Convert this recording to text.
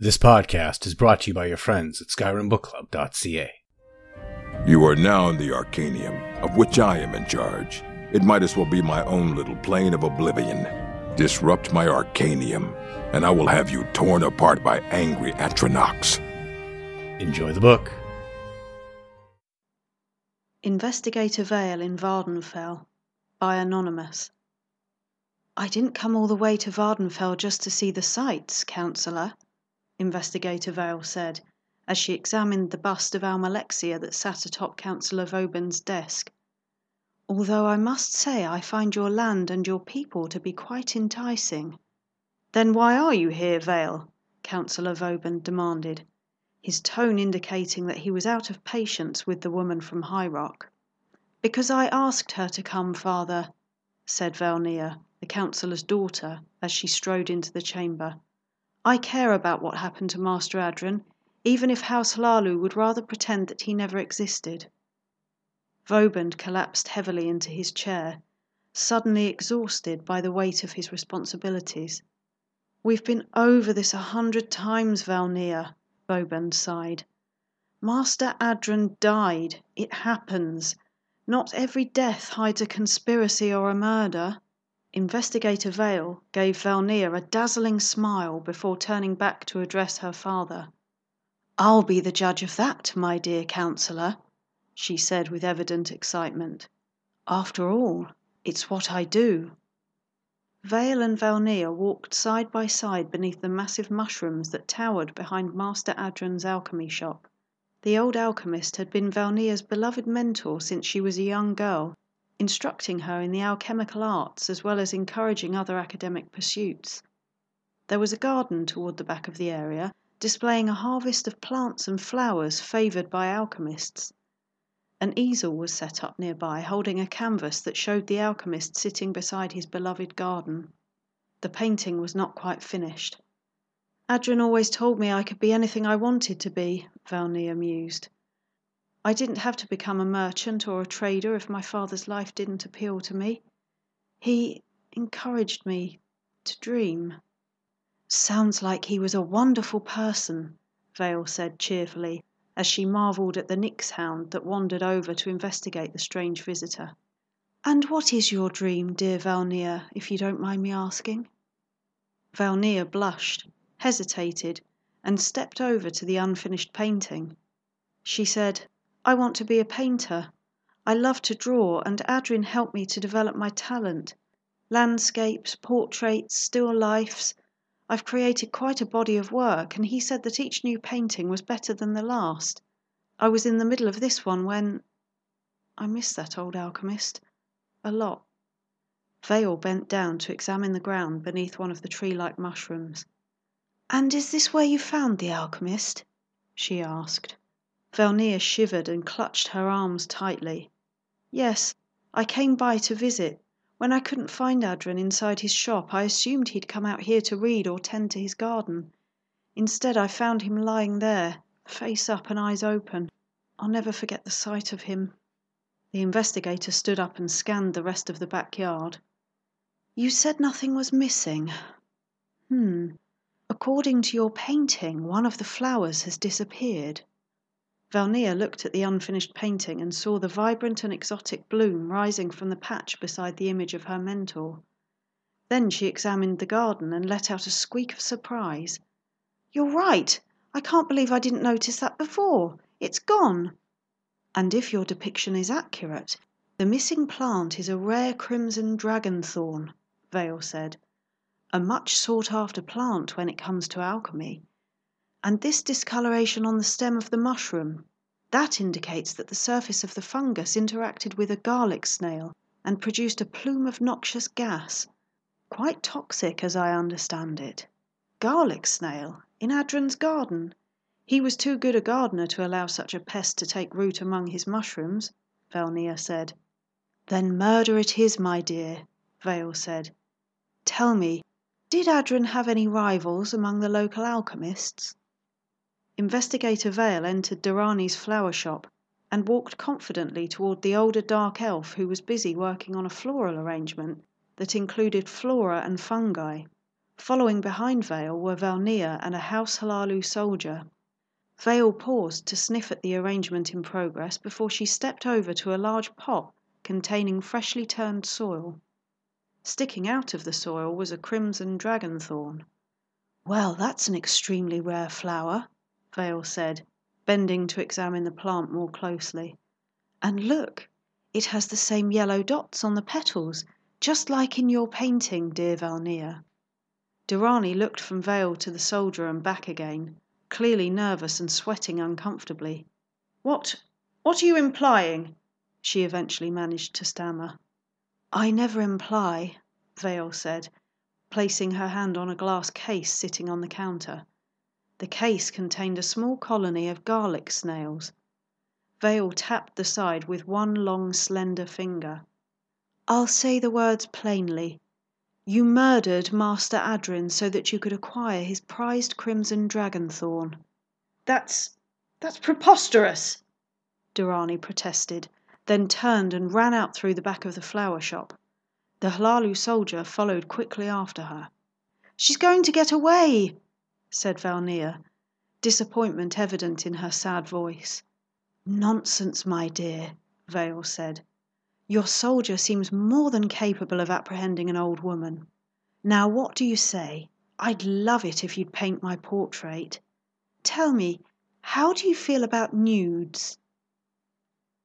This podcast is brought to you by your friends at SkyrimBookClub.ca. You are now in the Arcanaeum, of which I am in charge. It might as well be my own little plane of oblivion. Disrupt my Arcanaeum, and I will have you torn apart by angry Atronachs. Enjoy the book. Investigator Vale in Vvardenfell by Anonymous. I didn't come all the way to Vvardenfell just to see the sights, Councillor, Investigator Vale said, as she examined the bust of Almalexia that sat atop Councillor Vauban's desk. Although I must say I find your land and your people to be quite enticing. Then why are you here, Vale? Councillor Vauban demanded, his tone indicating that he was out of patience with the woman from High Rock. Because I asked her to come, father, said Valnir, the councillor's daughter, as she strode into the chamber. I care about what happened to Master Adren, even if House Hlaalu would rather pretend that he never existed. Vauban collapsed heavily into his chair, suddenly exhausted by the weight of his responsibilities. We've been over this a hundred times, Valnir, Vauban sighed. Master Adren died. It happens. Not every death hides a conspiracy or a murder. Investigator Vale gave Valnir a dazzling smile before turning back to address her father. I'll be the judge of that, my dear counsellor, she said with evident excitement. After all, it's what I do. Vale and Valnir walked side by side beneath the massive mushrooms that towered behind Master Adren's alchemy shop. The old alchemist had been Valnir's beloved mentor since she was a young girl instructing her in the alchemical arts as well as encouraging other academic pursuits. There was a garden toward the back of the area, displaying a harvest of plants and flowers favored by alchemists. An easel was set up nearby, holding a canvas that showed the alchemist sitting beside his beloved garden. The painting was not quite finished. Adren always told me I could be anything I wanted to be, Valnir mused. I didn't have to become a merchant or a trader if my father's life didn't appeal to me. He encouraged me to dream. Sounds like he was a wonderful person, Vale said cheerfully, as she marvelled at the Nix hound that wandered over to investigate the strange visitor. And what is your dream, dear Valnir, if you don't mind me asking? Valnir blushed, hesitated, and stepped over to the unfinished painting. She said, I want to be a painter. I love to draw, and Adren helped me to develop my talent. Landscapes, portraits, still lifes. I've created quite a body of work, and he said that each new painting was better than the last. I was in the middle of this one when. I miss that old alchemist. A lot. Vale bent down to examine the ground beneath one of the tree like mushrooms. And is this where you found the alchemist? she asked. Valnir shivered and clutched her arms tightly. Yes, I came by to visit. When I couldn't find Adren inside his shop, I assumed he'd come out here to read or tend to his garden. Instead, I found him lying there, face up and eyes open. I'll never forget the sight of him. The investigator stood up and scanned the rest of the backyard. You said nothing was missing. Hmm. According to your painting, one of the flowers has disappeared. Valnir looked at the unfinished painting and saw the vibrant and exotic bloom rising from the patch beside the image of her mentor. Then she examined the garden and let out a squeak of surprise. You're right! I can't believe I didn't notice that before. It's gone. And if your depiction is accurate, the missing plant is a rare crimson dragon thorn, Vale said. A much sought after plant when it comes to alchemy. And this discoloration on the stem of the mushroom, that indicates that the surface of the fungus interacted with a garlic snail and produced a plume of noxious gas, quite toxic as I understand it. Garlic snail in Adren's garden. He was too good a gardener to allow such a pest to take root among his mushrooms, Valnir said. Then murder it is, my dear, Vale said. Tell me, did Adren have any rivals among the local alchemists? Investigator Vale entered Durrani's flower shop and walked confidently toward the older dark elf who was busy working on a floral arrangement that included flora and fungi. Following behind Vale were Valnir and a House Hlaalu soldier. Vale paused to sniff at the arrangement in progress before she stepped over to a large pot containing freshly turned soil. Sticking out of the soil was a crimson dragon thorn. Well, that's an extremely rare flower, Vale said, bending to examine the plant more closely. And look, it has the same yellow dots on the petals, just like in your painting, dear Valnir. Durrani looked from Vale to the soldier and back again, clearly nervous and sweating uncomfortably. What what are you implying? she eventually managed to stammer. I never imply, Vale said, placing her hand on a glass case sitting on the counter. The case contained a small colony of garlic snails. Vale tapped the side with one long slender finger. I'll say the words plainly. You murdered Master Adren so that you could acquire his prized crimson dragon thorn. That's that's preposterous, Durrani protested, then turned and ran out through the back of the flower shop. The Hlaalu soldier followed quickly after her. She's going to get away, said Valnir, disappointment evident in her sad voice. Nonsense, my dear, Vale said. Your soldier seems more than capable of apprehending an old woman. Now, what do you say? I'd love it if you'd paint my portrait. Tell me, how do you feel about nudes?